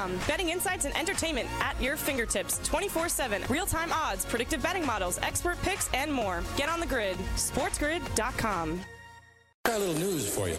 SportsGrid.com. Betting insights and entertainment at your fingertips 24 7. Real time odds, predictive betting models, expert picks, and more. Get on the grid. SportsGrid.com. Got a little news for you.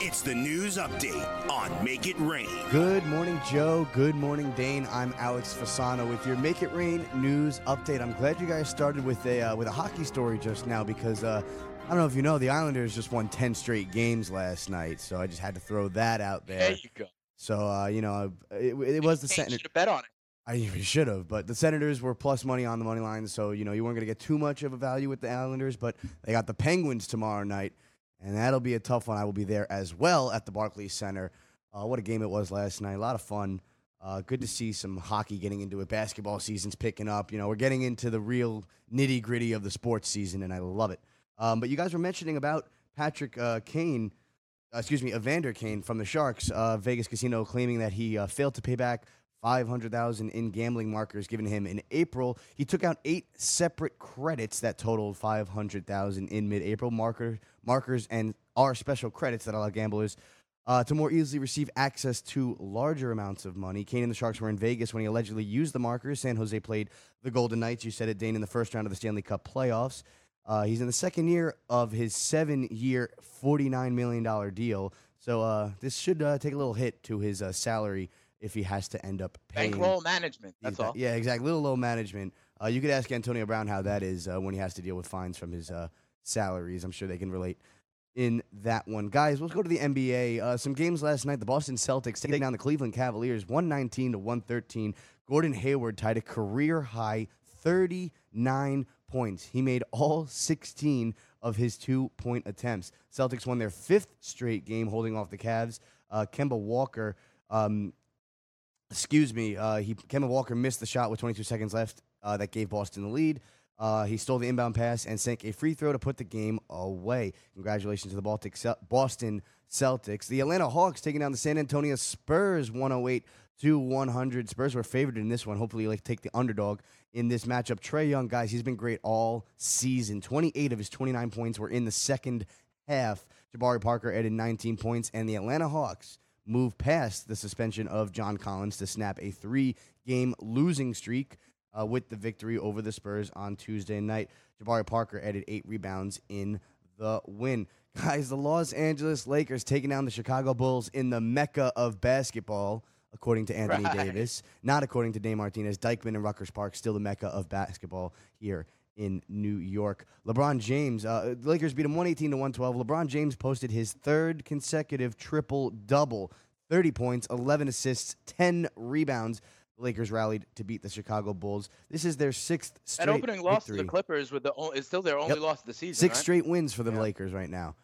It's the news update on Make It Rain. Good morning, Joe. Good morning, Dane. I'm Alex Fasano with your Make It Rain news update. I'm glad you guys started with a uh, with a hockey story just now because uh, I don't know if you know the Islanders just won 10 straight games last night, so I just had to throw that out there. There you go. So uh, you know, it, it was the Should Senators. have bet on it. I you should have, but the Senators were plus money on the money line, so you know you weren't going to get too much of a value with the Islanders. But they got the Penguins tomorrow night, and that'll be a tough one. I will be there as well at the Barclays Center. Uh, what a game it was last night! A lot of fun. Uh, good to see some hockey getting into it. Basketball season's picking up. You know, we're getting into the real nitty gritty of the sports season, and I love it. Um, but you guys were mentioning about Patrick uh, Kane excuse me, Evander Kane from the Sharks, uh, Vegas Casino, claiming that he uh, failed to pay back 500,000 in gambling markers given him in April. He took out eight separate credits that totaled 500,000 in mid-April. Marker markers and are special credits that allow gamblers uh, to more easily receive access to larger amounts of money. Kane and the Sharks were in Vegas when he allegedly used the markers. San Jose played the Golden Knights. You said it, Dane, in the first round of the Stanley Cup playoffs. Uh, he's in the second year of his seven-year, $49 million deal. So uh, this should uh, take a little hit to his uh, salary if he has to end up paying. Bankroll management. That's all. Yeah, exactly. Little low management. Uh, you could ask Antonio Brown how that is uh, when he has to deal with fines from his uh, salaries. I'm sure they can relate in that one. Guys, let's go to the NBA. Uh, some games last night. The Boston Celtics taking down the Cleveland Cavaliers 119 to 113. Gordon Hayward tied a career high 39 points. He made all 16 of his two point attempts. Celtics won their fifth straight game holding off the Cavs. Uh, Kemba Walker. Um, excuse me, uh, he Kemba Walker missed the shot with 22 seconds left uh, that gave Boston the lead. Uh, he stole the inbound pass and sank a free throw to put the game away. Congratulations to the Baltic Boston Celtics. The Atlanta Hawks taking down the San Antonio Spurs 108 to 100. Spurs were favored in this one. Hopefully, like take the underdog in this matchup. Trae Young, guys, he's been great all season. 28 of his 29 points were in the second half. Jabari Parker added 19 points, and the Atlanta Hawks move past the suspension of John Collins to snap a three game losing streak uh, with the victory over the Spurs on Tuesday night. Jabari Parker added eight rebounds in the win. Guys, the Los Angeles Lakers taking down the Chicago Bulls in the mecca of basketball, according to Anthony Right. Davis. Not according to Dave Martinez. Dyckman and Rucker Park, still the mecca of basketball here in New York. LeBron James, uh, the Lakers beat him 118 to 112. LeBron James posted his third consecutive triple double 30 points, 11 assists, 10 rebounds. The Lakers rallied to beat the Chicago Bulls. This is their sixth straight That opening loss to the Clippers with the o- is still their only Yep. loss of the season. Six right? straight wins for the Yeah. Lakers right now.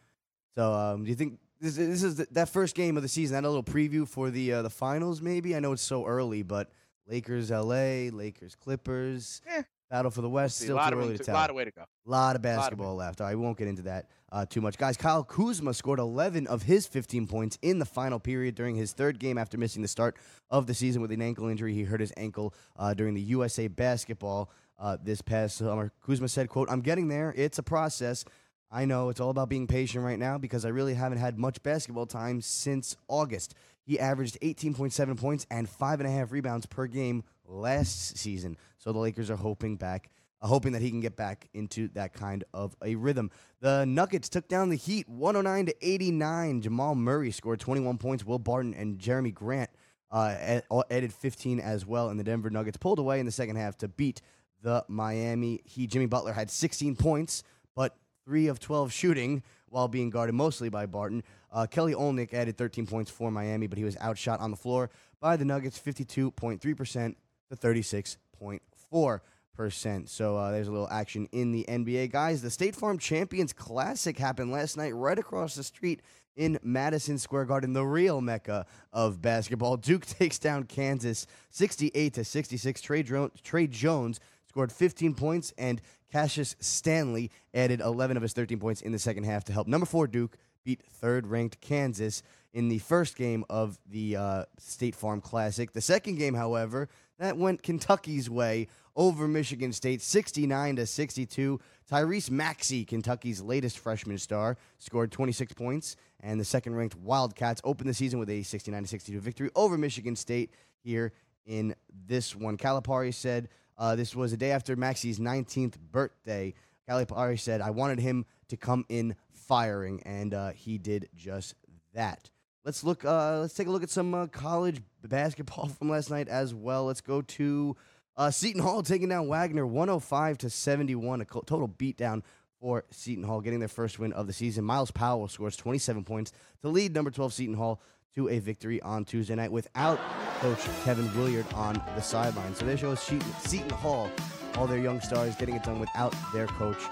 So, um, do you think this, this is the, that first game of the season? That a little preview for the uh, the finals, maybe? I know it's so early, but Lakers, LA, Lakers, Clippers, Eh. battle for the West. See, Still lot too of early to to- tell. lot of way to go. lot of Lot of basketball left. All right, we won't get into that uh, too much, guys. Kyle Kuzma scored 11 of his 15 points in the final period during his third game after missing the start of the season with an ankle injury. He hurt his ankle uh, during the USA basketball uh, this past summer. Kuzma said, "quote I'm getting there. It's a process." I know it's all about being patient right now because I really haven't had much basketball time since August. He averaged 18.7 points and five and a half rebounds per game last season. So the Lakers are hoping back, uh, hoping that he can get back into that kind of a rhythm. The Nuggets took down the Heat 109 to 89. Jamal Murray scored 21 points. Will Barton and Jerami Grant uh, add- added 15 as well. And the Denver Nuggets pulled away in the second half to beat the Miami Heat. Jimmy Butler had 16 points, but three of 12 shooting while being guarded mostly by Barton. Uh, Kelly Olynyk added 13 points for Miami, but he was outshot on the floor by the Nuggets 52.3% to 36.4%. So uh, there's a little action in the NBA. Guys, the State Farm Champions Classic happened last night right across the street in Madison Square Garden, the real mecca of basketball. Duke takes down Kansas 68 to 66. Tre, Tre Jones scored 15 points, and Cassius Stanley added 11 of his 13 points in the second half to help number four Duke beat third ranked Kansas in the first game of the uh, State Farm Classic. The second game, however, that went Kentucky's way over Michigan State, 69 to 62. Tyrese Maxey, Kentucky's latest freshman star, scored 26 points, and the second-ranked Wildcats opened the season with a 69 to 62 victory over Michigan State here in this one. Calipari said uh, this was a day after Maxey's 19th birthday. Calipari said, "I wanted him to come in firing, and uh, he did just that." Let's look. Uh, let's take a look at some uh, college basketball from last night as well. Let's go to uh, Seton Hall taking down Wagner 105 to 71. A total beatdown for Seton Hall, getting their first win of the season. Myles Powell scores 27 points to lead number 12 Seton Hall to a victory on Tuesday night without coach Kevin Willard on the sideline. So there shows Seton, Seton Hall, all their young stars getting it done without their coach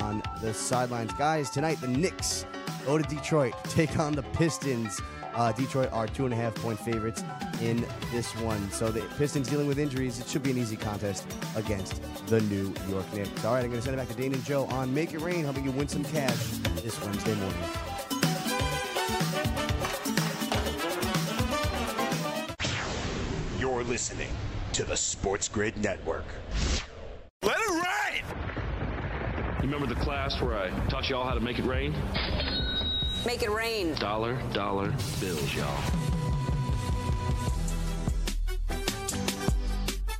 on the sidelines. Guys, tonight the Knicks go to Detroit, take on the Pistons. Uh, Detroit are two and a half point favorites in this one. So the Pistons dealing with injuries. It should be an easy contest against the New York Knicks. All right, I'm going to send it back to Dane and Joe on Make It Rain, helping you win some cash this Wednesday morning. Listening to the Sports Grid Network. Let it ride! You remember the class where I taught y'all how to make it rain? Make it rain. Dollar, dollar bills, y'all.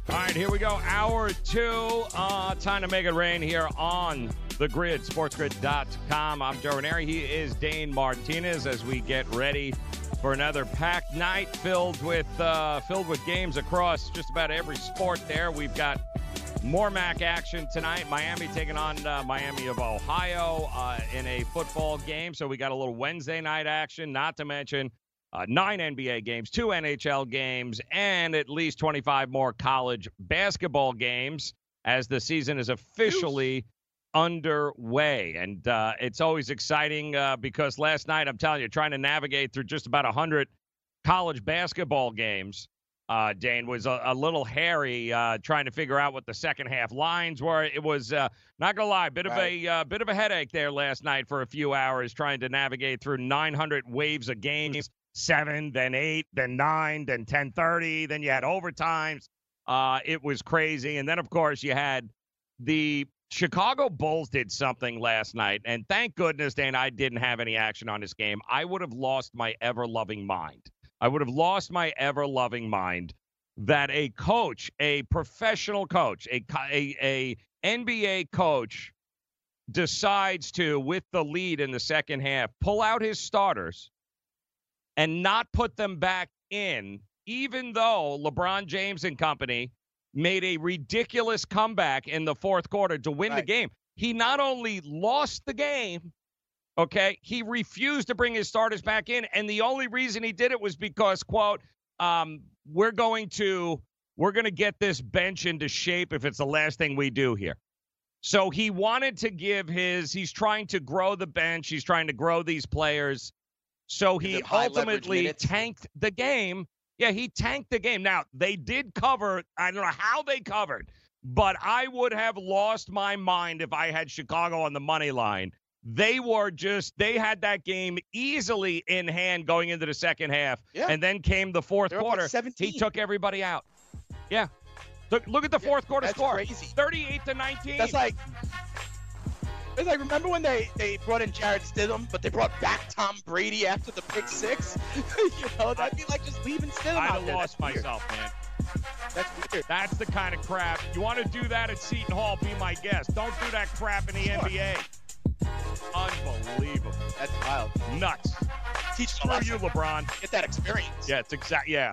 All right, here we go. Hour two. Uh, time to make it rain here on the grid, sportsgrid.com. I'm Joe Ranieri. He is Dane Martinez as we get ready for another packed night filled with uh, filled with games across just about every sport there. We've got more MAC action tonight. Miami taking on uh, Miami of Ohio uh, in a football game. So we got a little Wednesday night action, not to mention uh, nine NBA games, two NHL games, and at least 25 more college basketball games as the season is officially underway. And uh, it's always exciting uh, because last night, I'm telling you, trying to navigate through just about 100 college basketball games. Uh, Dane was a, a little hairy uh, trying to figure out what the second half lines were. It was uh, not gonna lie, bit of a uh, bit of a headache there last night for a few hours trying to navigate through 900 waves of games, seven, then eight, then nine, then 10:30, then you had overtimes. Uh, it was crazy, and then of course you had the Chicago Bulls did something last night, and thank goodness, Dan, I didn't have any action on this game. I would have lost my ever loving mind. I would have lost my ever loving mind that a coach, a professional coach, a, a, a NBA coach decides to, with the lead in the second half, pull out his starters and not put them back in, even though LeBron James and company made a ridiculous comeback in the fourth quarter to win the game. He not only lost the game, okay, he refused to bring his starters back in, and the only reason he did it was because, quote, um, we're going to we're going to get this bench into shape if it's the last thing we do here. So he wanted to give his he's trying to grow the bench, he's trying to grow these players. So he them high leverage ultimately tanked the game. Yeah, he tanked the game. Now, they did cover, I don't know how they covered, but I would have lost my mind if I had Chicago on the money line. They were just, they had that game easily in hand going into the second half. Yeah. And then came the 4th They're like quarter. 17. He took everybody out. Yeah. Look, look at the Yeah, fourth quarter that's score. crazy. 38 to 19. That's like. It's like remember when they they brought in Jarrett Stidham, but they brought back Tom Brady after the pick six. you know that'd be like just leaving Stidham I'd out have there. lost That's weird. myself, man. That's weird. That's the kind of crap. You want to do that at Seton Hall, be my guest. Don't do that crap in the Sure. NBA. Unbelievable. That's wild. Nuts. Teach Screw you, LeBron. Get that experience. Yeah, it's exact. Yeah.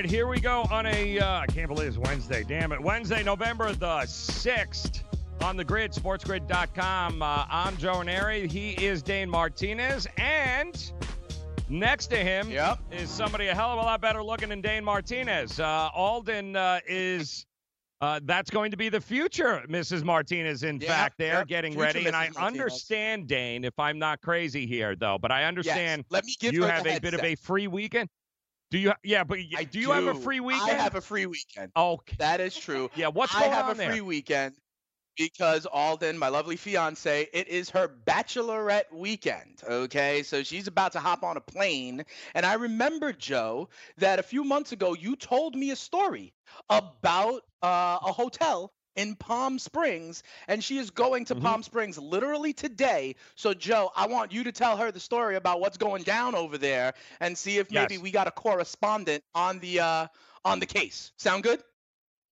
Right, here we go on a. Uh, I can't believe it's Wednesday. Damn it. Wednesday, November the 6th on the grid, sportsgrid.com. Uh, I'm Joe Neri. He is Dane Martinez. And next to him Yep. is somebody a hell of a lot better looking than Dane Martinez. Uh, Alden uh, is. Uh, that's going to be the future, Mrs. Martinez. In Yeah, fact, they're yep, getting future ready, and I Martinez. understand, Dane, if I'm not crazy here, though, but I understand Yes. Let me give you have a bit of a free weekend. Do you? Yeah, but I do you have a free weekend? I have a free weekend. Okay. That is true. Yeah. What's going on I have on a there? free weekend because Alden, my lovely fiance, it is her bachelorette weekend. Okay, so she's about to hop on a plane, and I remember Joe that a few months ago you told me a story about uh, a hotel in Palm Springs, and she is going to Mhm. Palm Springs literally today. So Joe, I want you to tell her the story about what's going down over there, and see if maybe Yes. we got a correspondent on the uh, on the case. Sound good?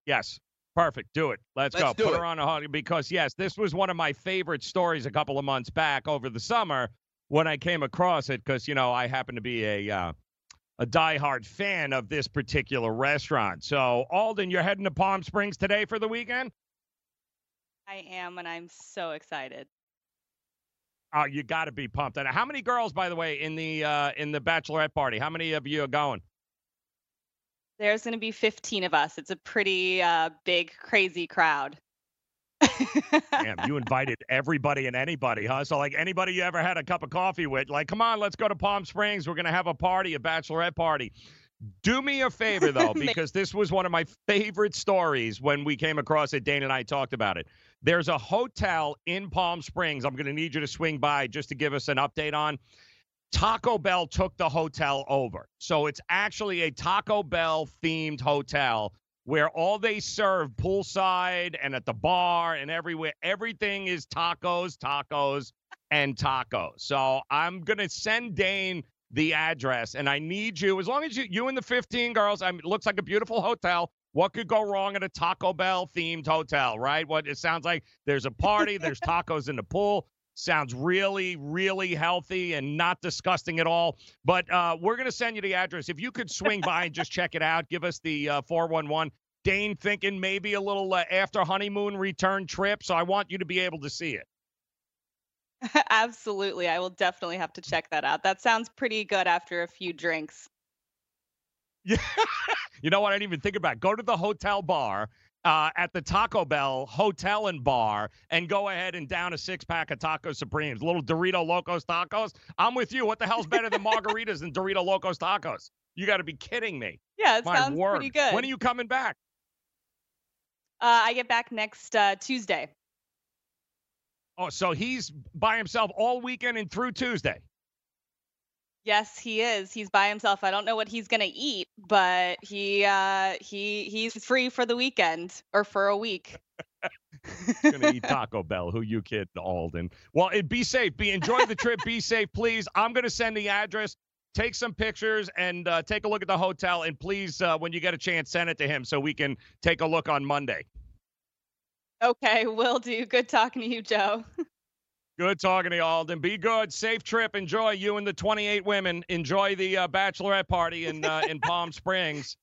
Yes. Perfect. Do it. Let's, go. Let's do Put it. her on a hot because yes, this was one of my favorite stories a couple of months back over the summer when I came across it because you know I happen to be a uh, a diehard fan of this particular restaurant. So Alden, you're heading to Palm Springs today for the weekend. I am, and I'm so excited. Oh, you got to be pumped. And how many girls, by the way, in the uh, in the bachelorette party? How many of you are going? There's going to be 15 of us. It's a pretty uh, big, crazy crowd. Damn, you invited everybody and anybody, huh? So like anybody you ever had a cup of coffee with, like, come on, let's go to Palm Springs. We're gonna have a party, a bachelorette party. Do me a favor though, because this was one of my favorite stories when we came across it. Dane and I talked about it. There's a hotel in Palm Springs. I'm gonna need you to swing by just to give us an update on. Taco Bell took the hotel over. So it's actually a Taco Bell themed hotel where all they serve poolside and at the bar and everywhere, everything is tacos, tacos, and tacos. So I'm to send Dane the address and I need you, as long as you, you and the 15 girls, I mean, it looks like a beautiful hotel. What could go wrong at a Taco Bell themed hotel, right? What it sounds like there's a party, there's tacos in the pool. Sounds really, really healthy and not disgusting at all. But uh, we're going to send you the address. If you could swing by and just check it out, give us the uh, 411. Dane thinking maybe a little uh, after honeymoon return trip. So I want you to be able to see it. Absolutely. I will definitely have to check that out. That sounds pretty good after a few drinks. Yeah. you know what? I didn't even think about it. Go to the hotel bar uh, at the Taco Bell hotel and bar and go ahead and down a six pack of Taco Supremes, little Dorito Locos tacos. I'm with you. What the hell's better than margaritas and Dorito Locos tacos? You got to be kidding me. Yeah, it My sounds word. pretty good. When are you coming back? Uh, I get back next uh, Tuesday. Oh, so he's by himself all weekend and through Tuesday. Yes, he is. He's by himself. I don't know what he's gonna eat, but he uh, he he's free for the weekend or for a week. gonna eat Taco Bell. Who you kidding, Alden? Well, it, be safe. Be enjoy the trip. Be safe, please. I'm gonna send the address. Take some pictures and uh, take a look at the hotel. And please, uh, when you get a chance, send it to him so we can take a look on Monday. Okay, will do. Good talking to you, Joe. Good talking to you, Alden. Be good. Safe trip. Enjoy you and the 28 women. Enjoy the uh, bachelorette party in uh, in Palm Springs.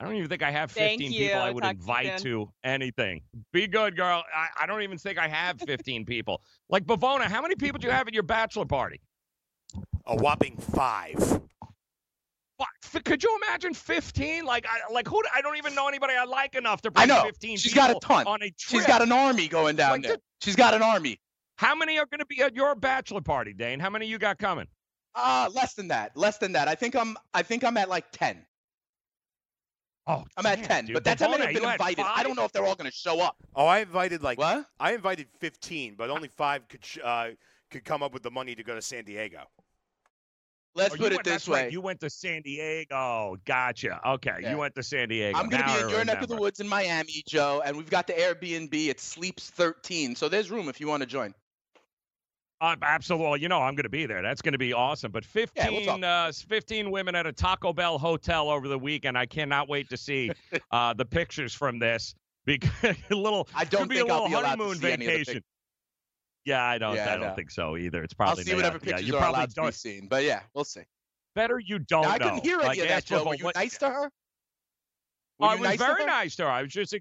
I don't even think I have 15 people I would Talk invite soon. to anything. Be good, girl. I, I don't even think I have 15 people. Like Bavona, how many people do you have at your bachelor party? A whopping five. What? F- Could you imagine 15? Like, I, like who? I don't even know anybody I like enough to bring I bring know. 15 She's people got a ton. on a trip. She's got an army going down Like, there. th- She's got an army. How many are going to be at your bachelor party, Dane? How many you got coming? Uh less than that. Less than that. I think I'm I think I'm at like 10. Oh, I'm at 10. dude. but that's how many Bavona, have been invited. I don't know if they're all going to show up. Oh, I invited like What? I invited 15, but only five could sh- uh, could come up with the money to go to San Diego. Let's Oh, put it went- this that's right, way. You went to San Diego. Gotcha. Okay, Yeah. you went to San Diego. I'm going to be in your neck of the woods in Miami, Joe, and we've got the Airbnb. It sleeps 13. So there's room if you want to join. Uh, absolutely. You know I'm going to be there. That's going to be awesome. But 15, Yeah, uh, 15 women at a Taco Bell hotel over the weekend. I cannot wait to see uh, the pictures from this. Because a little, I don't could be think a I'll little be allowed to honeymoon see any of the vacation. Yeah, I don't. Yeah, I I don't know. think so either. It's probably. I'll see whatever up. Yeah, pictures you are probably allowed to be don't. seen. But yeah, we'll see. Better you don't Now, I couldn't hear any Like, of that, Joe. Were you what- nice to her? Were I you was nice very nice to her. I was just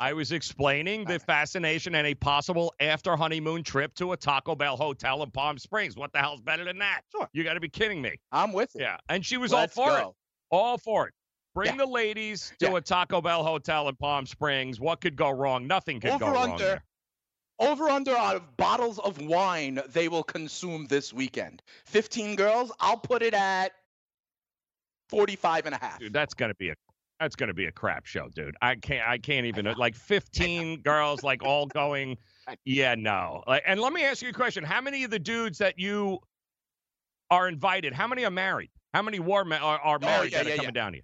I was explaining the fascination and a possible after honeymoon trip to a Taco Bell hotel in Palm Springs. What the hell's better than that? Sure. You got to be kidding me. I'm with you. Yeah, and she was Let's all for it. All for it. Bring Yeah. the ladies to Yeah. a Taco Bell hotel in Palm Springs. What could go wrong? Nothing could go Over wrong under. there. Over under of bottles of wine they will consume this weekend. 15 girls, I'll put it at 45 and a half. Dude, that's gonna be a that's gonna be a crap show, dude. I can't I can't even uh, like 15 girls like all going. Yeah, no. Like, and let me ask you a question: How many of the dudes that you are invited? How many are married? How many war ma- are, are oh, married Oh, yeah, that are yeah, coming yeah. down here?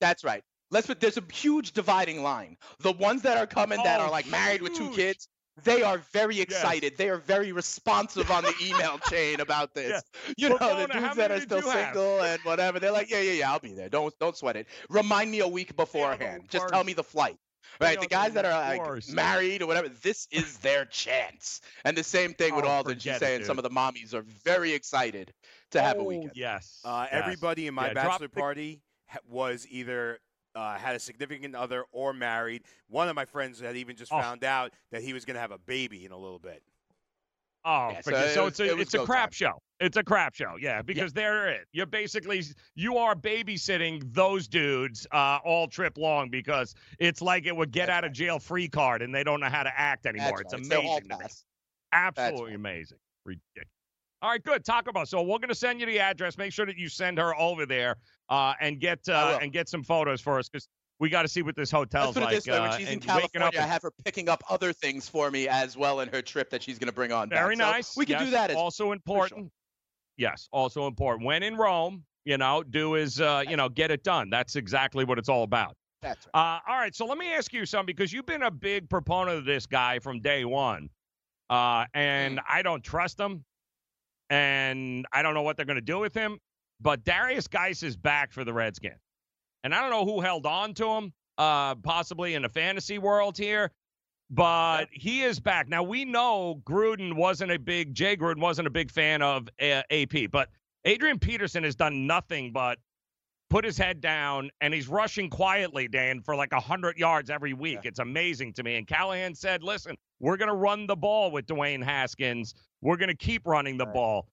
That's right. Let's put there's a huge dividing line. The ones that are coming that Oh, are like married with two kids, they are very excited. They are very responsive on the email chain about this. You know, Ramona, the dudes that are still you have? single and whatever, they're like, yeah, yeah, yeah, I'll be there. Don't don't sweat it. Remind me a week beforehand. Just tell me the flight. Right, are the guys that are like worst. married or whatever, this is their chance. And the same thing with Oh, Alden. She's forget it, saying some of the mommies are very excited to have a Oh, weekend. Yes. Uh, yes. Everybody in my Yeah, bachelor party ha- was either uh, had a significant other or married. One of my friends had even just Oh. found out that he was going to have a baby in a little bit. Oh, Yeah, forget- so so, it it's a it it's a crap time. show. It's a crap show. Yeah, because they're it. You're basically you are babysitting those dudes uh, all trip long because it's like it would get That's out of jail free card and they don't know how to act anymore. That's it's right. They're amazing. to me. Absolutely right. amazing. Ridiculous. All right, good. Taco Bell. So we're gonna send you the address. Make sure that you send her over there uh, and get uh, and get some photos for us because we got to see what this hotel's Let's put it like. this way: when uh, she's in California, I have her picking up other things for me as well in her trip that she's going to bring on. Very back. So nice. we can yes, do that. As, also important. Yes, also important. When in Rome, you know, do is uh, you know get it done. That's exactly what it's all about. that's right. Uh, all right, so let me ask you something because you've been a big proponent of this guy from day one, uh, and I don't trust him, and I don't know what they're going to do with him. But Derrius Guice is back for the Redskins, and I don't know who held on to him, uh, possibly in the fantasy world here, but he is back. Now we know Gruden wasn't a big Jay Gruden wasn't a big fan of uh, AP, but Adrian Peterson has done nothing but put his head down and he's rushing quietly, Dan, for like 100 yards every week. It's amazing to me. And Callahan said, listen, we're going to run the ball with Dwayne Haskins. We're going to keep running the ball.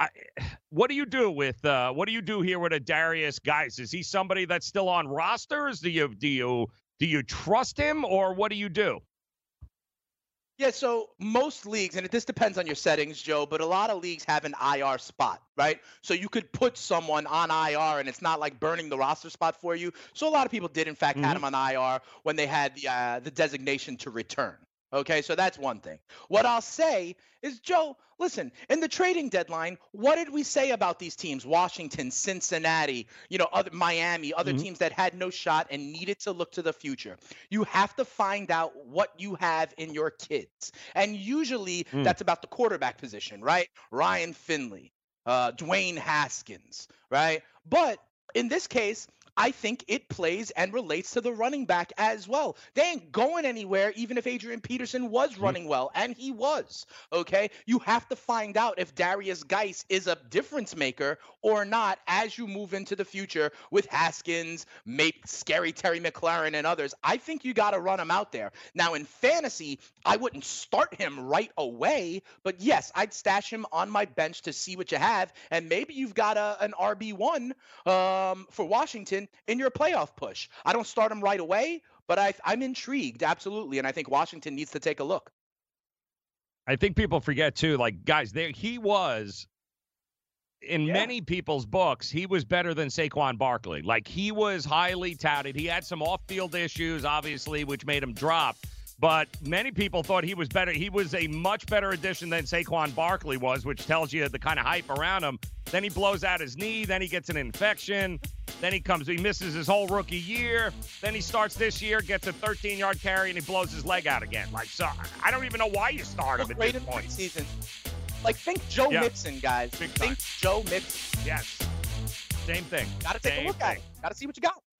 I, what do you do with uh, what do you do here with a Derrius Guice? Is he somebody that's still on rosters? Do you do you do you trust him or what do you do? Yeah, so most leagues, and it this depends on your settings, Joe, but a lot of leagues have an IR spot, right? So you could put someone on IR, and it's not like burning the roster spot for you. So a lot of people did, in fact, had Mhm. him on IR when they had the uh, the designation to return. Okay, so that's one thing. What I'll say is, Joe, listen, in the trading deadline, what did we say about these teams? Washington, Cincinnati, you know, other Miami, other Mhm. teams that had no shot and needed to look to the future. You have to find out what you have in your kids. And usually Mm. that's about the quarterback position, right? Ryan Finley, uh, Dwayne Haskins, right? But in this case, I think it plays and relates to the running back as well. They ain't going anywhere, even if Adrian Peterson was running well, and he was. Okay, you have to find out if Derrius Guice is a difference maker or not as you move into the future with Haskins, maybe scary Terry McLaurin, and others. I think you got to run him out there. Now in fantasy, I wouldn't start him right away, but yes, I'd stash him on my bench to see what you have, and maybe you've got a, an RB one um, for Washington in your playoff push. I don't start him right away, but I, I'm intrigued absolutely, and I think Washington needs to take a look. I think people forget too, like guys, there he was in Yeah. many people's books, he was better than Saquon Barkley. Like he was highly touted. He had some off-field issues, obviously, which made him drop. But many people thought he was better. He was a much better addition than Saquon Barkley was, which tells you the kind of hype around him. Then he blows out his knee. Then he gets an infection. Then he comes, he misses his whole rookie year. Then he starts this year, gets a 13 yard carry, and he blows his leg out again. Like, so I don't even know why you start him at this point. season. Like think Joe Yeah. Mixon, guys. Big think Joe Mixon. Yes. Same thing. Got to take Same a look at it. Got to see what you got.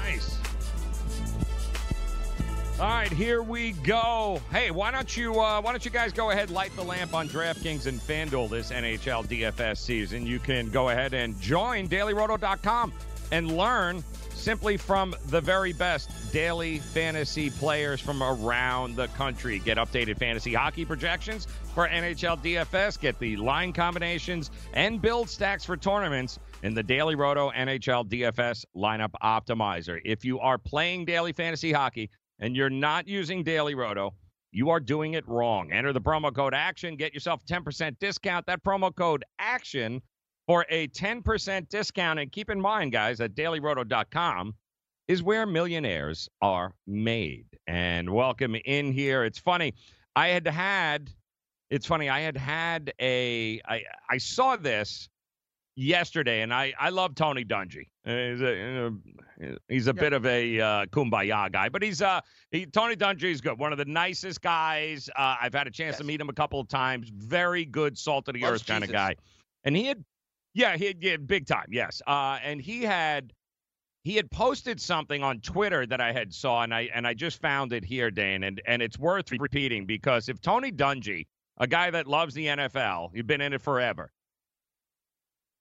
Nice. All right, here we go. Hey, why don't you uh, why don't you guys go ahead light the lamp on DraftKings and FanDuel this NHL DFS season? You can go ahead and join dailyroto.com and learn simply from the very best daily fantasy players from around the country. Get updated fantasy hockey projections for NHL DFS, get the line combinations and build stacks for tournaments in the Daily Roto NHL DFS lineup optimizer. If you are playing daily fantasy hockey and you're not using Daily Roto, you are doing it wrong. Enter the promo code ACTION, get yourself a 10% discount. That promo code ACTION for a 10% discount. And keep in mind, guys, at dailyroto.com is where millionaires are made. And welcome in here. It's funny. I had had, it's funny, I had had a, I, I saw this yesterday, and I, I love Tony Dungy. He's a, he's a bit of a uh, kumbaya guy, but he's uh, he, Tony Dungy is good. One of the nicest guys. Uh, I've had a chance to meet him a couple of times. Very good, salt of the Loves earth kind of guy. And he had, yeah, he had yeah, big time, yes. Uh, and he had he had posted something on Twitter that I had saw, and I and I just found it here, Dane, and and it's worth repeating because if Tony Dungy, a guy that loves the NFL, you've been in it forever,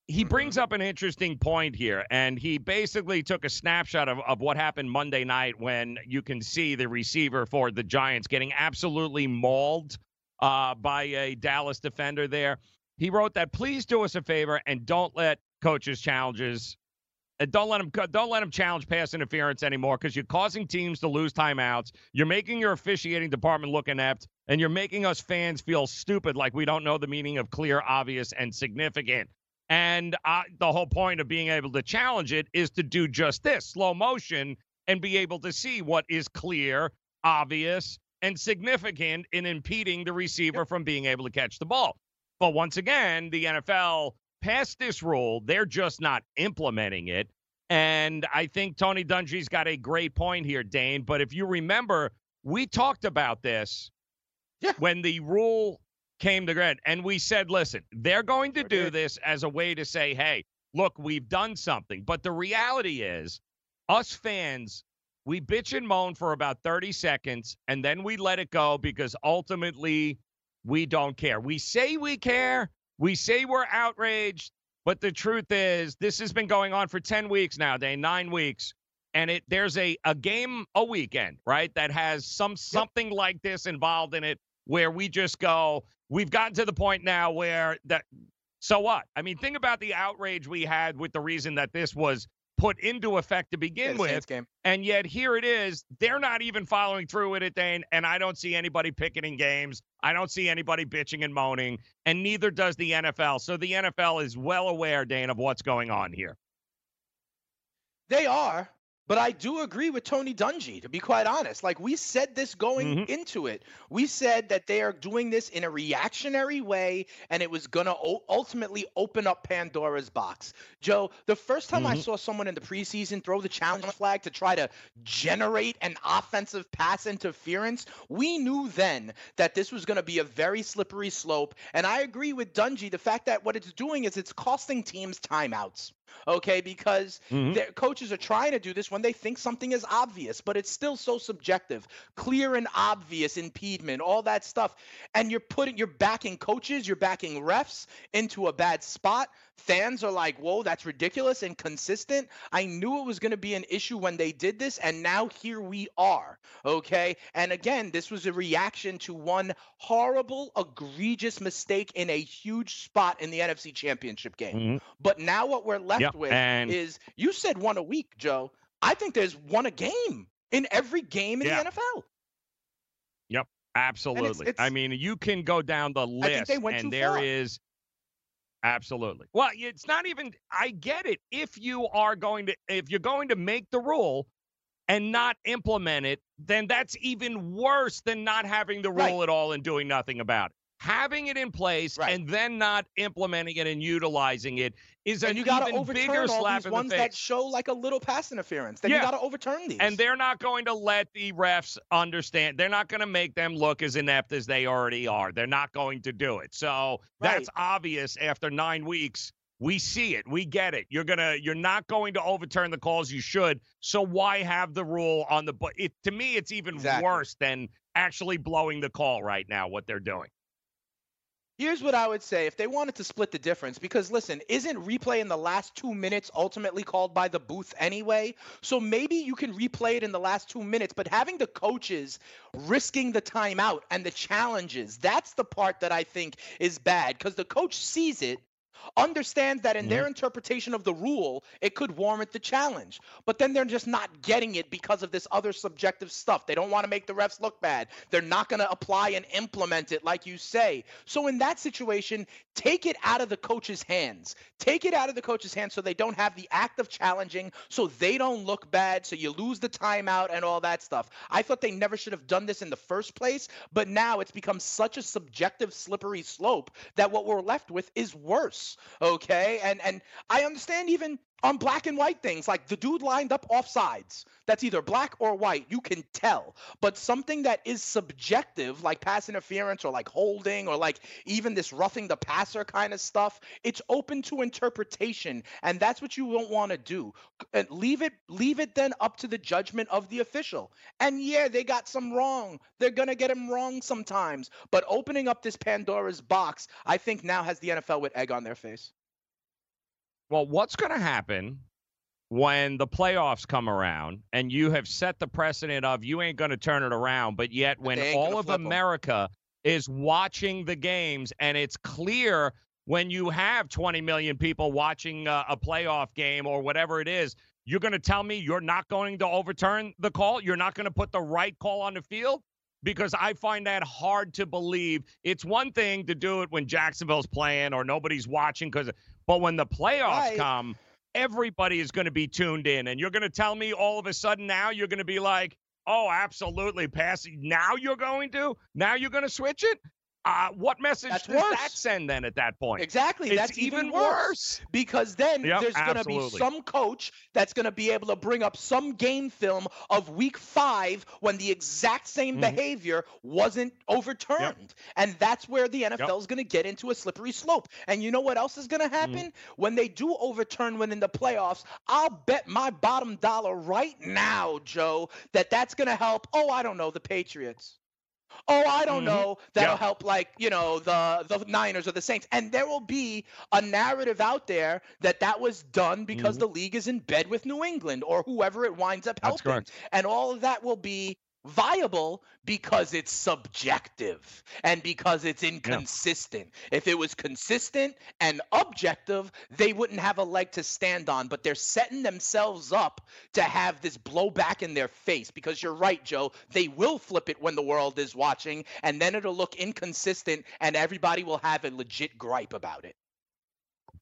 he brings up an interesting point here, and he basically took a snapshot of, of what happened Monday night when you can see the receiver for the Giants getting absolutely mauled uh, by a Dallas defender there. He wrote that please do us a favor and don't let coaches challenges uh, don't let them don't let them challenge pass interference anymore because you're causing teams to lose timeouts. You're making your officiating department look inept, and you're making us fans feel stupid, like we don't know the meaning of clear, obvious, and significant. And uh, the whole point of being able to challenge it is to do just this slow motion and be able to see what is clear, obvious, and significant in impeding the receiver from being able to catch the ball. But once again, the NFL passed this rule. They're just not implementing it. And I think Tony Dungy's got a great point here, Dane. But if you remember, we talked about this when the rule came to grid, and we said, listen, they're going to do this as a way to say, hey, look, we've done something. But the reality is, us fans, we bitch and moan for about 30 seconds, and then we let it go because ultimately we don't care. We say we care, we say we're outraged, but the truth is, this has been going on for 10 weeks now, Dane, nine weeks. And it there's a, a game a weekend, right, that has some something like this involved in it where we just go, we've gotten to the point now where that so what? I mean, think about the outrage we had with the reason that this was put into effect to begin Saints with. And yet here it is. They're not even following through with it, Dane. And I don't see anybody picketing games. I don't see anybody bitching and moaning. And neither does the NFL. So the NFL is well aware, Dane, of what's going on here. They are, but I do agree with Tony Dungy, to be quite honest. Like we said this going Mhm. into it. We said that they are doing this in a reactionary way and it was going to o- ultimately open up Pandora's box. Joe, the first time I Mhm. saw someone in the preseason throw the challenge flag to try to generate an offensive pass interference, we knew then that this was going to be a very slippery slope. And I agree with Dungy. The fact that what it's doing is it's costing teams timeouts. Okay, because Mhm. their coaches are trying to do this when they think something is obvious, but it's still so subjective. Clear and obvious impediment, all that stuff. And you're putting you're backing coaches, you're backing refs into a bad spot. Fans are like, whoa, that's ridiculous and consistent. I knew it was going to be an issue when they did this, and now here we are. Okay. And again, this was a reaction to one horrible, egregious mistake in a huge spot in the NFC Championship game. Mhm. But now what we're left Yep, with and- is you said one a week, Joe. I think there's one a game in every game in Yeah. the NFL. Yep, absolutely. I it's- mean, you can go down the list, think they went and there far. is absolutely. Well, it's not even. I get it. If you are going to, if you're going to make the rule, and not implement it, then that's even worse than not having the rule Right. at all and doing nothing about it. Having it in place Right. and then not implementing it and utilizing it is an and you got to even overturn bigger all slap these in ones the that show like a little pass interference. Then Yeah. you got to overturn these. And they're not going to let the refs understand. They're not going to make them look as inept as they already are. They're not going to do it. So that's obvious after nine weeks. We see it. We get it. You're gonna. You're not going to overturn the calls. You should. So why have the rule on the? It to me, it's even Exactly. worse than actually blowing the call right now. What they're doing. Here's what I would say if they wanted to split the difference, because listen, isn't replay in the last two minutes ultimately called by the booth anyway? So maybe you can replay it in the last two minutes, but having the coaches risking the timeout and the challenges, that's the part that I think is bad because the coach sees it. Understands that in their interpretation of the rule, it could warrant the challenge. But then they're just not getting it because of this other subjective stuff. They don't want to make the refs look bad. They're not going to apply and implement it like you say. So in that situation, take it out of the coach's hands. Take it out of the coach's hands so they don't have the act of challenging, so they don't look bad, so you lose the timeout and all that stuff. I thought they never should have done this in the first place, but now it's become such a subjective slippery slope that what we're left with is worse. Okay? And and I understand even on black and white things like the dude lined up off sides that's either black or white you can tell. But something that is subjective like pass interference or like holding or like even this roughing the passer kind of stuff it's open to interpretation and that's what you don't want to do and leave it leave it then up to the judgment of the official. And yeah they got some wrong. They're gonna get them wrong sometimes. But opening up this pandora's box i think now has the nfl with egg on their face Well, what's going to happen when the playoffs come around and you have set the precedent of you ain't going to turn it around, but yet when all of. America is watching the games and it's clear when you have 20 million people watching uh, a playoff game or whatever it is, you're going to tell me you're not going to overturn the call? You're not going to put the right call on the field? Because I find that hard to believe. It's one thing to do it when Jacksonville's playing or nobody's watching because but when the playoffs Right. come, everybody is going to be tuned in. And you're going to tell me all of a sudden now you're going to be like, oh, absolutely, passing. Now you're going to? Now you're going to switch it? Uh, what message That's does worse. that send then at that point? Exactly. It's that's even even worse. Because then Yep, there's going to be some coach that's going to be able to bring up some game film of week five when the exact same Mhm. behavior wasn't overturned. And that's where the NFL is going to get into a slippery slope. And you know what else is going to Mm-hmm. happen? When they do overturn when in the playoffs, I'll bet my bottom dollar right now, Joe, that that's going to help. Oh, I don't know, the Patriots. Oh, I don't Mhm. know. That'll Yeah. help, like you know, the the Niners or the Saints, and there will be a narrative out there that that was done because the league is in bed with New England or whoever it winds up Mm-hmm. Helping, and all of that will be viable because it's subjective and because it's inconsistent. If it was consistent and objective, they wouldn't have a leg to stand on, but they're setting themselves up to have this blowback in their face because you're right, Joe. They will flip it when the world is watching, and then it'll look inconsistent, and everybody will have a legit gripe about it.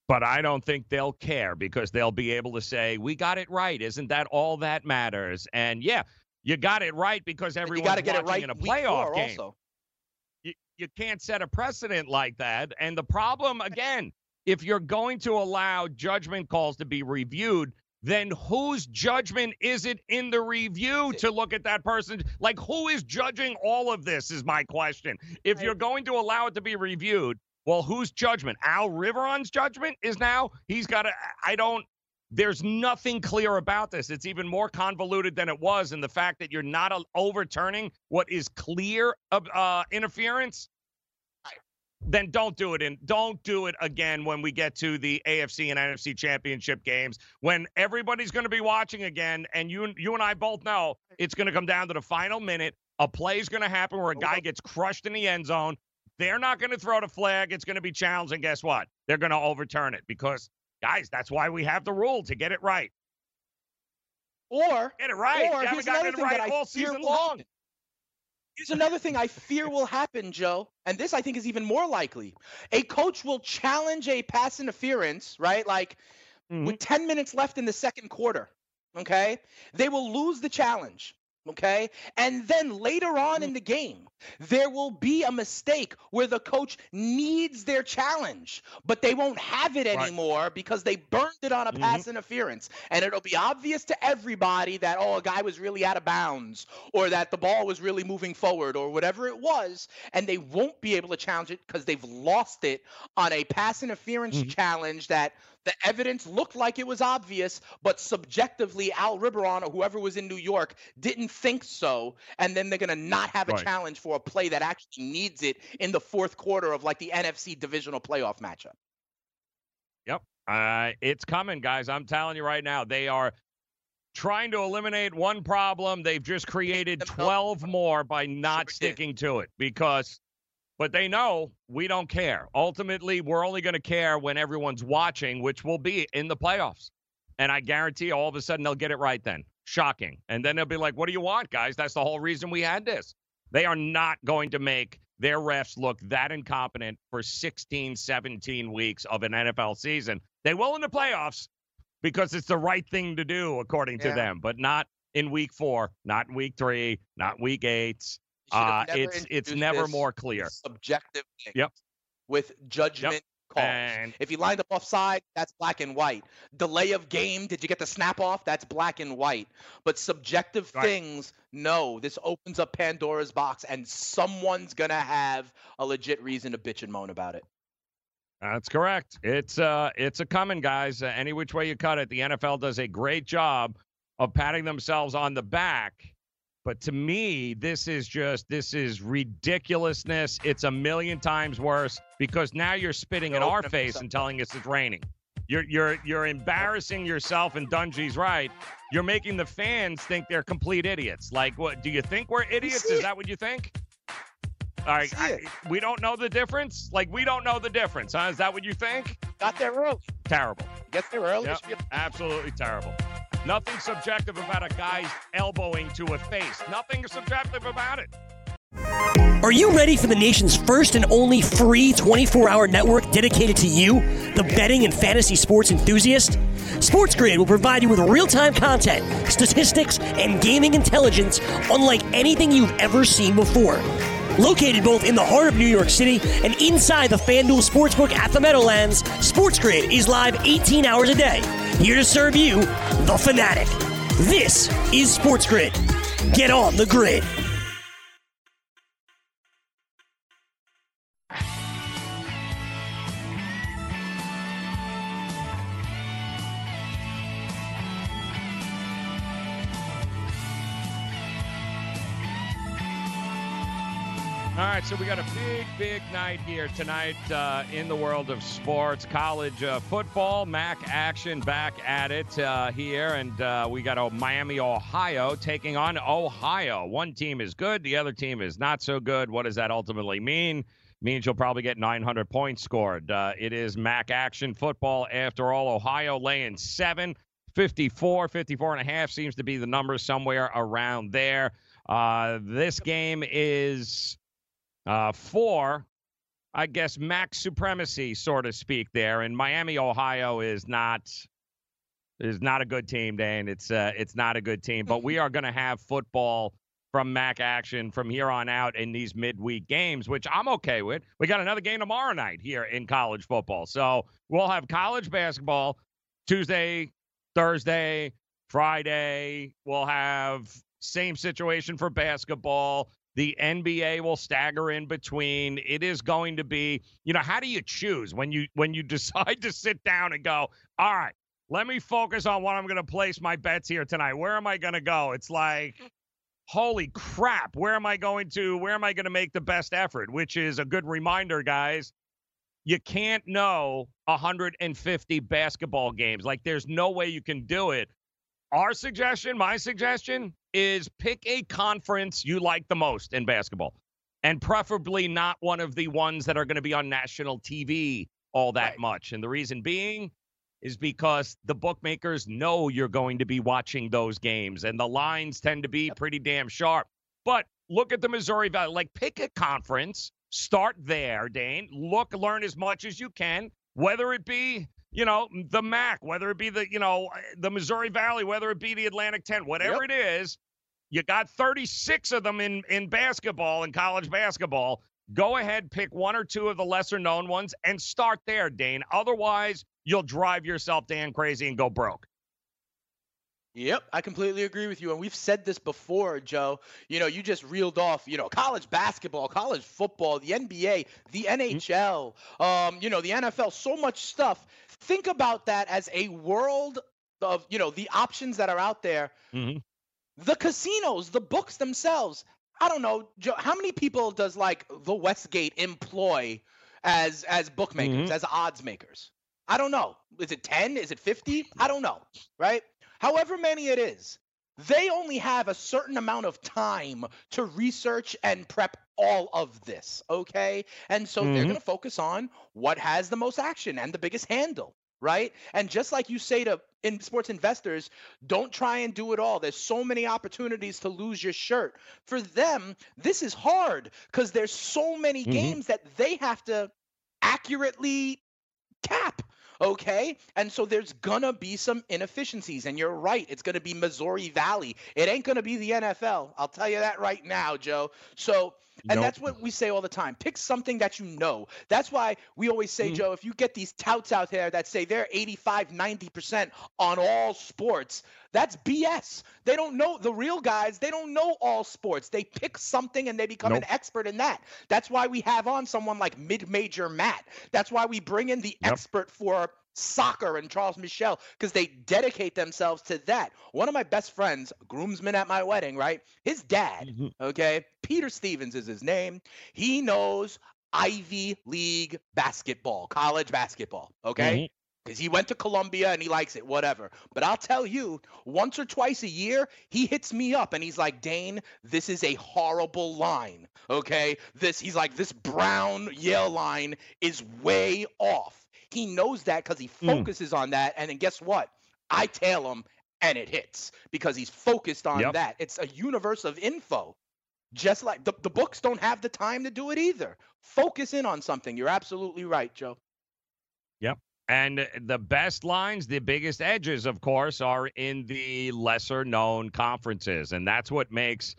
But I don't think they'll care because they'll be able to say, "We got it right." Isn't that all that matters? And yeah, you got it right because everyone's got to get it right in a playoff game. also. You, you can't set a precedent like that. And the problem, again, if you're going to allow judgment calls to be reviewed, then whose judgment is it in the review to look at that person? Like, who is judging all of this? Is my question. If you're going to allow it to be reviewed, well, whose judgment? Al Riveron's judgment is now he's got to. I don't. There's nothing clear about this. It's even more convoluted than it was, and the fact that you're not overturning what is clear of uh, interference. Then don't do it And Don't do it again when we get to the AFC and NFC championship games when everybody's going to be watching again, and you you and I both know it's going to come down to the final minute. A play is going to happen where a guy gets crushed in the end zone. They're not going to throw the flag. It's going to be challenged, and guess what? They're going to overturn it because, guys, that's why we have the rule to get it right. Or Get it right. Or here's another thing right that I all fear will long. happen. Here's another thing I fear will happen, Joe, and this I think is even more likely. A coach will challenge a pass interference, right? Like Mm-hmm. with 10 minutes left in the second quarter. okay, they will lose the challenge. Okay. And then later on in the game, there will be a mistake where the coach needs their challenge, but they won't have it Right. anymore because they burned it on a Mhm. pass interference. And it'll be obvious to everybody that, oh, a guy was really out of bounds or that the ball was really moving forward or whatever it was. And they won't be able to challenge it because they've lost it on a pass interference Mhm. challenge that the evidence looked like it was obvious, but subjectively, Al Riveron or whoever was in New York didn't think so. And then they're going to not have a Right. challenge for a play that actually needs it in the fourth quarter of like the NFC divisional playoff matchup. Yep. Uh, it's coming, guys. I'm telling you right now. They are trying to eliminate one problem. They've just created 12 more by not sticking to it because, but they know we don't care. Ultimately, we're only going to care when everyone's watching, which will be in the playoffs. And I guarantee all of a sudden they'll get it right then. Shocking. And then they'll be like, what do you want, guys? That's the whole reason we had this. They are not going to make their refs look that incompetent for 16, 17 weeks of an NFL season. They will in the playoffs because it's the right thing to do, according to them, but not in week four, not in week three, not week eight. They should have Uh, it's it's never more clear. Subjective thing. Yep. With judgment calls. And If you lined up offside, that's black and white. Delay of game, did you get the snap off? That's black and white. But subjective Right. things, no. This opens up Pandora's box, and someone's gonna have a legit reason to bitch and moan about it. That's correct. It's uh it's a coming, guys. Uh, any which way you cut it, the NFL does a great job of patting themselves on the back. But to me, this is just this is ridiculousness. It's a million times worse because now you're spitting in our face and telling us it's raining. You're you're you're embarrassing yourself and Dungy's right. You're making the fans think they're complete idiots. Like what do you think we're idiots? Is that what you think? All right, I, we don't know the difference. Like we don't know the difference, huh? Is that what you think? Got there early. Terrible. Get there early. Yep, absolutely terrible. Nothing subjective about a guy's elbowing to a face. Nothing subjective about it. Are you ready for the nation's first and only free 24 hour network dedicated to you, the betting and fantasy sports enthusiast? SportsGrid will provide you with real time content, statistics, and gaming intelligence unlike anything you've ever seen before. Located both in the heart of New York City and inside the FanDuel Sportsbook at the Meadowlands, SportsGrid is live 18 hours a day, here to serve you, the fanatic. This is SportsGrid. Get on the grid. All right, so we got a big, big night here tonight uh, in the world of sports. College uh, football, MAC action back at it uh, here. And uh, we got oh, Miami, Ohio taking on Ohio. One team is good, the other team is not so good. What does that ultimately mean? Means you'll probably get 900 points scored. Uh, it is MAC action football after all. Ohio laying seven. 54, 54 and a half seems to be the number somewhere around there. Uh, this game is uh, for, I guess, max supremacy, so to speak. There and Miami, Ohio is not is not a good team, Dan. It's uh, it's not a good team. But we are going to have football from MAC action from here on out in these midweek games, which I'm okay with. We got another game tomorrow night here in college football, so we'll have college basketball Tuesday, Thursday, Friday. We'll have same situation for basketball. The NBA will stagger in between. It is going to be, you know, how do you choose when you when you decide to sit down and go, all right, let me focus on what I'm going to place my bets here tonight. Where am I going to go? It's like, holy crap, where am I going to? Where am I going to make the best effort? Which is a good reminder, guys. You can't know 150 basketball games. Like, there's no way you can do it. Our suggestion, my suggestion, is pick a conference you like the most in basketball, and preferably not one of the ones that are going to be on national TV all that Right. much. And the reason being is because the bookmakers know you're going to be watching those games, and the lines tend to be pretty damn sharp. But look at the Missouri Valley. Like, pick a conference, start there, Dane. Look, learn as much as you can, whether it be you know, the MAC, whether it be the, you know, uh, the Missouri Valley, whether it be the Atlantic 10, whatever it is, you got 36 of them in in basketball in college basketball. Go ahead, pick one or two of the lesser known ones and start there, Dane. Otherwise, you'll drive yourself damn crazy and go broke. Yep, I completely agree with you. And we've said this before, Joe. You know, you just reeled off, you know, college basketball, college football, the NBA, the NHL, um, you know, the NFL, so much stuff. Think about that as a world of, you know, the options that are out there. Mm-hmm. The casinos, the books themselves. I don't know, Joe, how many people does like the Westgate employ as as bookmakers, Mhm. as odds makers? I don't know. Is it 10? Is it 50? I don't know, right? However many it is, they only have a certain amount of time to research and prep all of this, okay? And so they're Mhm. going to focus on what has the most action and the biggest handle, right? And just like you say to in sports investors, don't try and do it all. There's so many opportunities to lose your shirt. For them, this is hard because there's so many Mhm. games that they have to accurately cap. Okay. And so there's going to be some inefficiencies. And you're right. It's going to be Missouri Valley. It ain't going to be the NFL. I'll tell you that right now, Joe. So, and Nope. that's what we say all the time. Pick something that you know. That's why we always Mm-hmm. say, Joe, if you get these touts out there that say they're 85, 90% on all sports, that's BS. They don't know the real guys, they don't know all sports. They pick something and they become an expert in that. That's why we have on someone like mid-major Matt. That's why we bring in the Yep. expert for soccer and Charles Michel because they dedicate themselves to that. One of my best friends, groomsman at my wedding, right? His dad, Mhm. okay, Peter Stevens is his name. He knows Ivy League basketball, college basketball, okay? Because he went to Columbia and he likes it, whatever. But I'll tell you, once or twice a year, he hits me up and he's like, Dane, this is a horrible line. Okay. This, he's like, this Brown Yale line is way off. He knows that because he Mm. focuses on that. And then guess what? I tail him and it hits because he's focused on Yep. that. It's a universe of info. Just like the, the books don't have the time to do it either. Focus in on something. You're absolutely right, Joe. And the best lines, the biggest edges, of course, are in the lesser known conferences. And that's what makes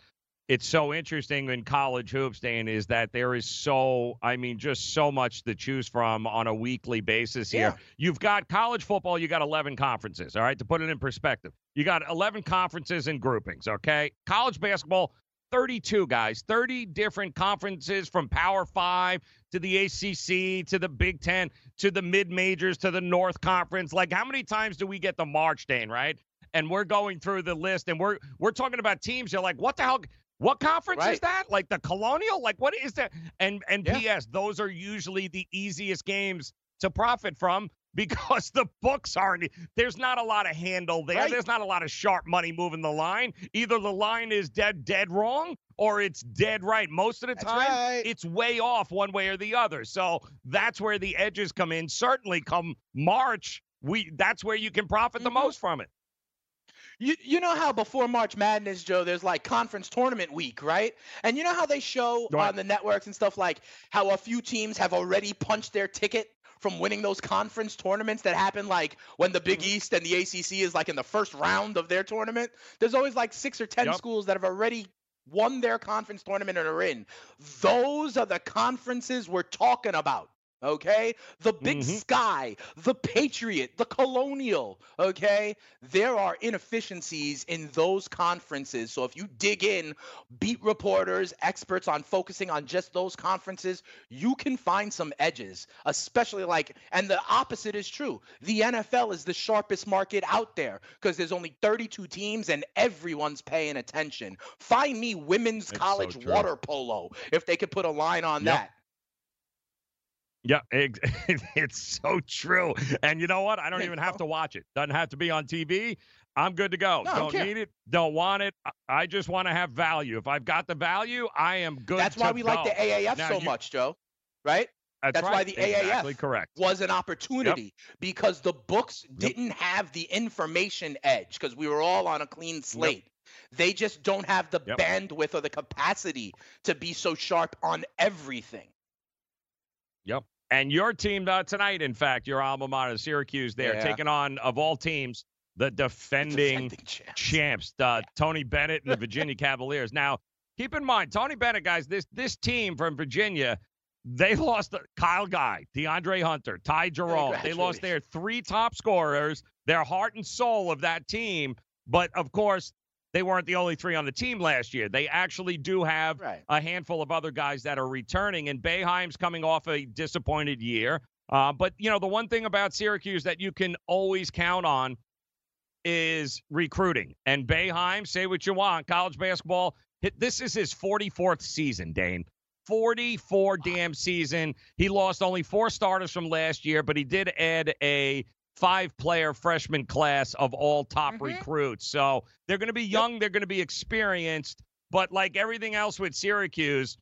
it so interesting in college hoops, Dan, is that there is so, I mean, just so much to choose from on a weekly basis here. Yeah. You've got college football, you got 11 conferences, all right, to put it in perspective. You got 11 conferences and groupings, okay? College basketball, 32 guys, 30 different conferences from Power Five to the ACC to the Big Ten to the mid majors to the North Conference. Like, how many times do we get the March, Dane, right? And we're going through the list and we're we're talking about teams. You're like, what the hell? What conference is that? Like the Colonial? Like what is that? And and Yeah. PS, those are usually the easiest games to profit from because the books aren't. There's not a lot of handle there. Right. There's not a lot of sharp money moving the line. Either the line is dead dead wrong or it's dead right. Most of the That's time, right. it's way off one way or the other. So that's where the edges come in. Certainly, come March, we that's where you can profit the Mhm. most from it. You you know how before March Madness, Joe, there's like conference tournament week, right? And you know how they show Right. on the networks and stuff like how a few teams have already punched their ticket from winning those conference tournaments that happen like when the Mm-hmm. Big East and the ACC is like in the first round of their tournament. There's always like six or ten Yep. schools that have already won their conference tournament and are in. Those are the conferences we're talking about. Okay? The Big Mhm. Sky, the Patriot, the Colonial. Okay? There are inefficiencies in those conferences. So if you dig in, beat reporters, experts on focusing on just those conferences, you can find some edges, especially like, and the opposite is true. The NFL is the sharpest market out there because there's only 32 teams and everyone's paying attention. Find me women's college true. water polo if they could put a line on Yep. that. Yeah, ex- it's so true. And you know what? I don't even have to watch it. Doesn't have to be on TV. I'm good to go. No, don't care. need it. Don't want it. I- just want to have value. If I've got the value, I am good. That's why we like the AAF Now so you- much, Joe. Right? That's, That's right. why the AAF exactly correct. was an opportunity because the books didn't have the information edge because we were all on a clean slate. They just don't have the Yep. bandwidth or the capacity to be so sharp on everything. Yep. And your team uh, tonight, in fact, your alma mater, Syracuse, they're taking on, of all teams, the defending, Defending champs. champs, uh, Tony Bennett and the Virginia Cavaliers. Now, keep in mind, Tony Bennett, guys, this this team from Virginia, they lost Kyle Guy, DeAndre Hunter, Ty Jerome. They lost their three top scorers, their heart and soul of that team. But of course, they weren't the only three on the team last year. They actually do have Right. a handful of other guys that are returning, and Boeheim's coming off a disappointed year. Uh, but you know, the one thing about Syracuse that you can always count on is recruiting. And Bayheim, say what you want, college basketball. This is his 44th season, Dane. 44 damn season. He lost only four starters from last year, but he did add a five player freshman class of all top recruits. So they're going to be young, they're going to be experienced. But like everything else with Syracuse,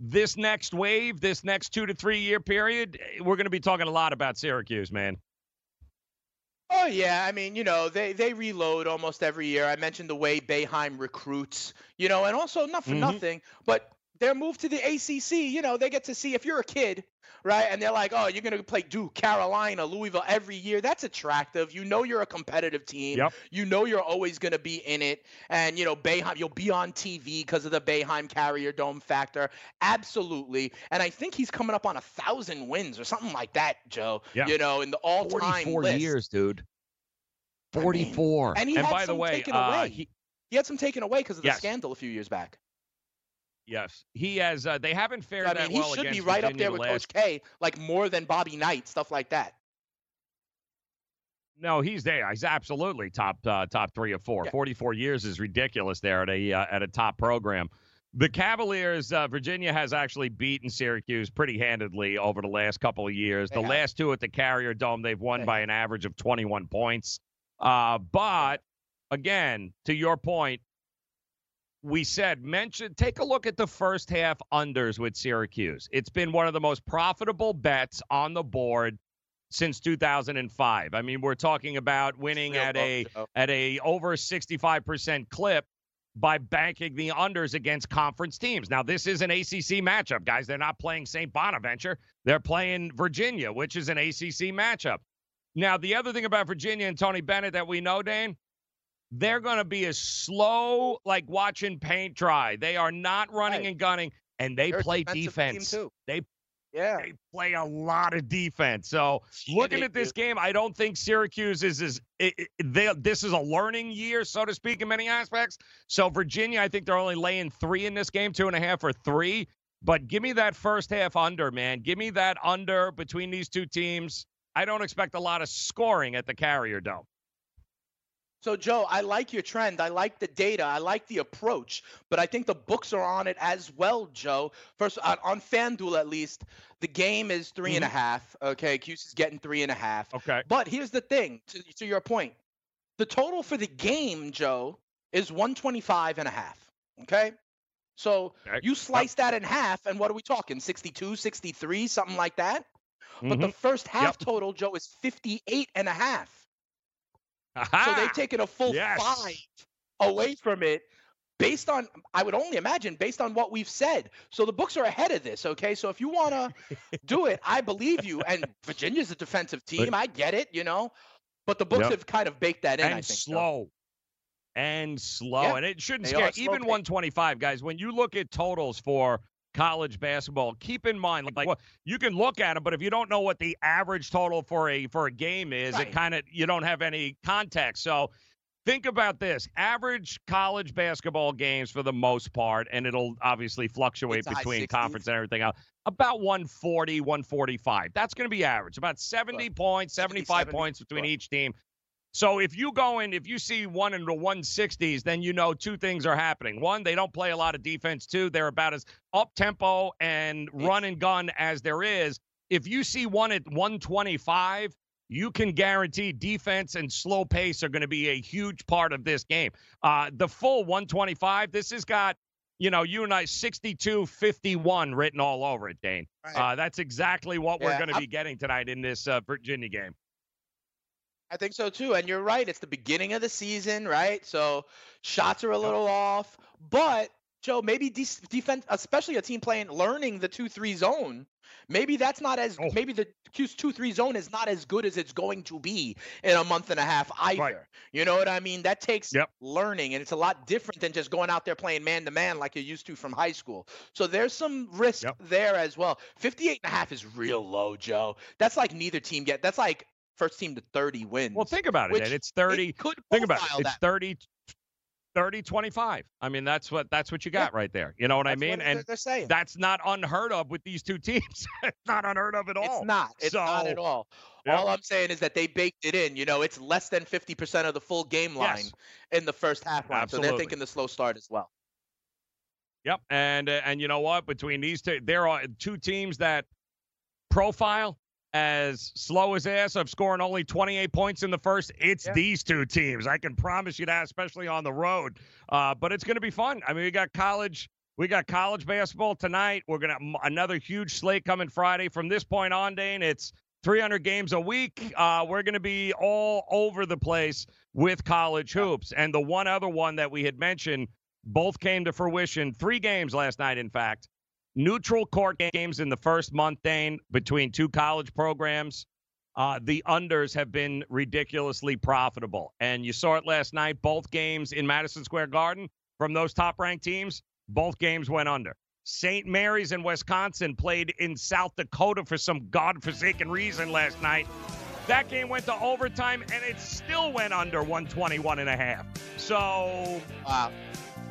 this next wave, this next two to three year period, eh, we're going to be talking a lot about Syracuse, man. Oh yeah, I mean, you know, they they reload almost every year. I mentioned the way Boeheim recruits, you know, and also not for Mhm. nothing, but their move to the ACC, you know, they get to see if you're a kid, right? And they're like, "Oh, you're going to play Duke, Carolina, Louisville every year." That's attractive. You know you're a competitive team. Yep. You know you're always going to be in it. And, you know, Boeheim, you'll be on TV because of the Boeheim Carrier Dome factor. Absolutely. And I think he's coming up on a 1,000 wins or something like that, Joe. Yeah. You know, in the all-time 44 list. years, dude. I mean, 44. and he had by the some way, taken uh, away. he, He had some taken away because of the Yes. scandal a few years back. Yes, he has. Uh, they haven't fared I that mean, he well should be right up there with last Coach K, like more than Bobby Knight, stuff like that. No, he's there. He's absolutely top uh, top three or four. Yeah. 44 years is ridiculous there at a uh, at a top program. The Cavaliers, uh, Virginia has actually beaten Syracuse pretty handedly over the last couple of years. They the have. last two at the Carrier Dome, they've won They by an average of 21 points. Uh, but again, to your point, we said mention take a look at the first half unders with Syracuse. It's been one of the most profitable bets on the board since 2005. I mean, we're talking about winning Real at a at a over 65% clip by banking the unders against conference teams. Now, this is an ACC matchup, guys. They're not playing St. Bonaventure. They're playing Virginia, which is an ACC matchup. Now, the other thing about Virginia and Tony Bennett that we know, Dane, they're going to be as slow like watching paint dry. They are not running Right. and gunning, and they They're play defense. They Yeah. they play a lot of defense. So looking at this do. game, I don't think Syracuse is is it, it- they, this is a learning year, so to speak, in many aspects. So Virginia, I think they're only laying three in this game, two and a half or three. But give me that first half under, man. Give me that under between these two teams. I don't expect a lot of scoring at the Carrier Dome. So, Joe, I like your trend. I like the data. I like the approach, but I think the books are on it as well, Joe. First, on, on FanDuel at least, the game is three and a half. Okay, Cuse is getting three and a half. Okay. But here's the thing to, to your point the total for the game, Joe, is 125 and a half. Okay. So Okay. you slice that in half, and what are we talking? 62, 63, something like that? But the Mhm. first half Yep. total, Joe, is 58 and a half. So they've taken a full Yes. five away from it based on I would only imagine based on what we've said. So the books are ahead of this, okay? So if you want to do it, I believe you. And Virginia's a defensive team. I get it, you know. But the books Yep. have kind of baked that in, and I think. so. slow. And slow. Yeah, and it shouldn't they scare even paced. 125, guys. When you look at totals for college basketball, keep in mind like well, you can look at them, but if you don't know what the average total for a for a game is, Right. it kind of you don't have any context. So think about this. Average college basketball games for the most part, and it'll obviously fluctuate It's between conference and everything else. About 140, 145. That's going to be average. About 70 points, 75 70, points between each team. So if you go in, if you see one in the 160s, then you know two things are happening. One, they don't play a lot of defense. Two, they're about as up tempo and run and gun as there is. If you see one at 125, you can guarantee defense and slow pace are going to be a huge part of this game. Uh, the full 125, this has got, you know, you and I 62 51 written all over it, Dane. Right. Uh, that's exactly what we're going to be getting tonight in this uh, Virginia game. I think so too. And you're right. It's the beginning of the season, right? So shots are a little off. But, Joe, maybe de- defense, especially a team playing, learning the 2 3 zone, Maybe that's not as Oh. maybe the Q2-3 zone is not as good as it's going to be in a month and a half either. Right. You know what I mean? That takes Yep. learning and it's a lot different than just going out there playing man to man like you're used to from high school. So there's some risk Yep. there as well. 58 and a half is real low, Joe. That's like neither team get that's like first team to 30 wins. Well, think about it. It's 30. it could Think about it. It's that 30, 30, 25. I mean, that's what that's what you got right there. You know what I mean? what and they're saying. that's not unheard of with these two teams. it's not unheard of at all. It's not. It's not at all. Yep. All I'm saying is that they baked it in. You know, it's less than 50% of the full game line Yes. in the first half line. So they're thinking the slow start as well. Yep, and uh, and you know what? Between these two, there are two teams that profile as slow as ass of scoring only 28 points in the first. It's Yeah. these two teams. I can promise you that, especially on the road. Uh, but it's going to be fun. I mean, we got college. We got college basketball tonight. We're gonna another huge slate coming Friday. From this point on, Dane, it's 300 games a week. Uh, we're going to be all over the place with college hoops. And the one other one that we had mentioned both came to fruition. Three games last night, in fact. Neutral court games in the first month, Dane, between two college programs. Uh, the unders have been ridiculously profitable. And you saw it last night. Both games in Madison Square Garden from those top ranked teams, both games went under. St. Mary's in Wisconsin played in South Dakota for some godforsaken reason last night. That game went to overtime and it still went under 121 and a half. So Wow.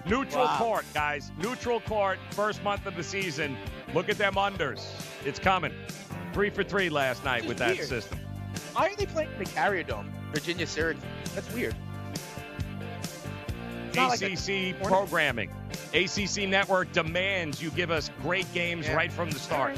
Neutral Wow. court, guys. Neutral court, first month of the season. Look at them unders. It's coming. Three for three last night with that Weird. system. Why are they playing in the Carrier Dome? Virginia Syracuse. That's weird. Not like ACC programming. ACC Network demands you give us great games Yeah. right from the start.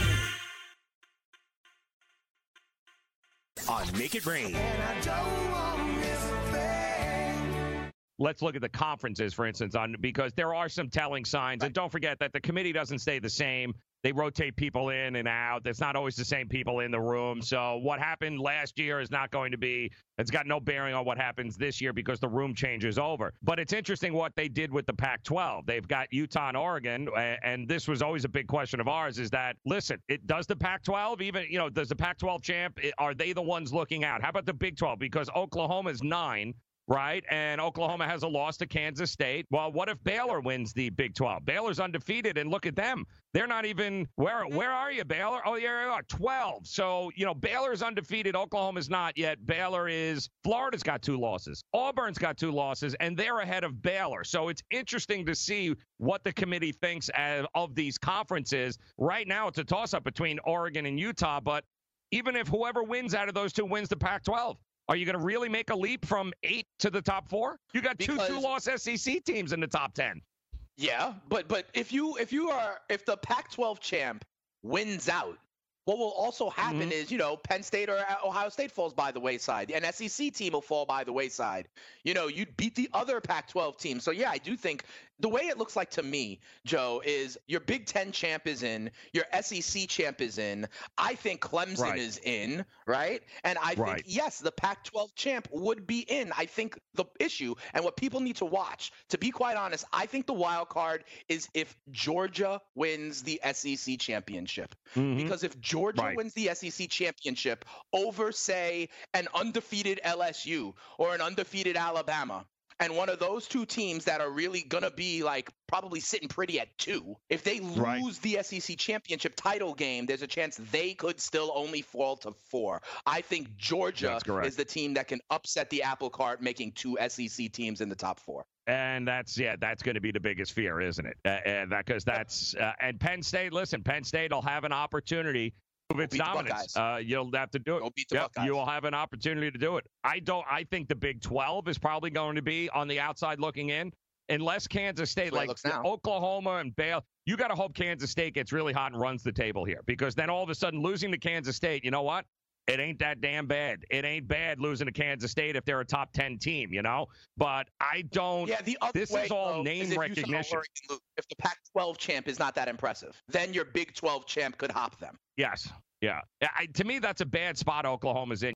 On Make It Rain. Let's look at the conferences, for instance, on because there are some telling signs. And don't forget that the committee doesn't stay the same. They rotate people in and out. It's not always the same people in the room. So what happened last year is not going to be. It's got no bearing on what happens this year because the room changes over. But it's interesting what they did with the Pac-12. They've got Utah and Oregon, and this was always a big question of ours. Is that listen? It does the Pac-12 even? You know, does the Pac-12 champ? Are they the ones looking out? How about the Big 12? Because Oklahoma's nine right? And Oklahoma has a loss to Kansas State. Well, what if Baylor wins the Big 12? Baylor's undefeated, and look at them. They're not even where mm-hmm. where are you, Baylor? Oh, yeah, you are 12. So, you know, Baylor's undefeated. Oklahoma's not yet. Baylor is Florida's got two losses. Auburn's got two losses, and they're ahead of Baylor. So it's interesting to see what the committee thinks of these conferences. Right now, it's a toss-up between Oregon and Utah, but even if whoever wins out of those two wins the Pac 12, are you going to really make a leap from eight to the top four? You got two Because- two loss SEC teams in the top 10. Yeah, but but if you if you are if the Pac-12 champ wins out, what will also happen Mhm. is you know Penn State or uh, Ohio State falls by the wayside. An SEC team will fall by the wayside. You know, you'd beat the other Pac-12 team. So yeah, I do think the way it looks like to me, Joe, is your Big Ten champ is in, your SEC champ is in. I think Clemson Right. is in, right? And I Right. think yes, the Pac-12 champ would be in. I think the issue and what people need to watch, to be quite honest, I think the wild card is if Georgia wins the SEC championship. Mhm. Because if Georgia Right. wins the SEC championship over, say, an undefeated LSU or an undefeated Alabama, and one of those two teams that are really going to be like probably sitting pretty at two, if they lose Right. the SEC championship title game, there's a chance they could still only fall to four. I think Georgia is the team that can upset the apple cart, making two SEC teams in the top four. And that's yeah, that's going to be the biggest fear, isn't it? Uh, and that because that's uh, and Penn State. Listen, Penn State will have an opportunity its dominance. Uh, you'll have to do it. Go beat the Yep, you will have an opportunity to do it. I don't. I think the Big 12 is probably going to be on the outside looking in. unless Kansas State, the way it like. Oklahoma and Baylor, you got to hope Kansas State gets really hot and runs the table here because then all of a sudden losing to Kansas State, you know what? It ain't that damn bad. It ain't bad losing to Kansas State if they're a top 10 team, you know? But I don't. Yeah, the other this way, is all though, name is if recognition. If the Pac-12 champ is not that impressive, then your Big 12 champ could hop them. Yes. Yeah. I, to me, that's a bad spot Oklahoma's in.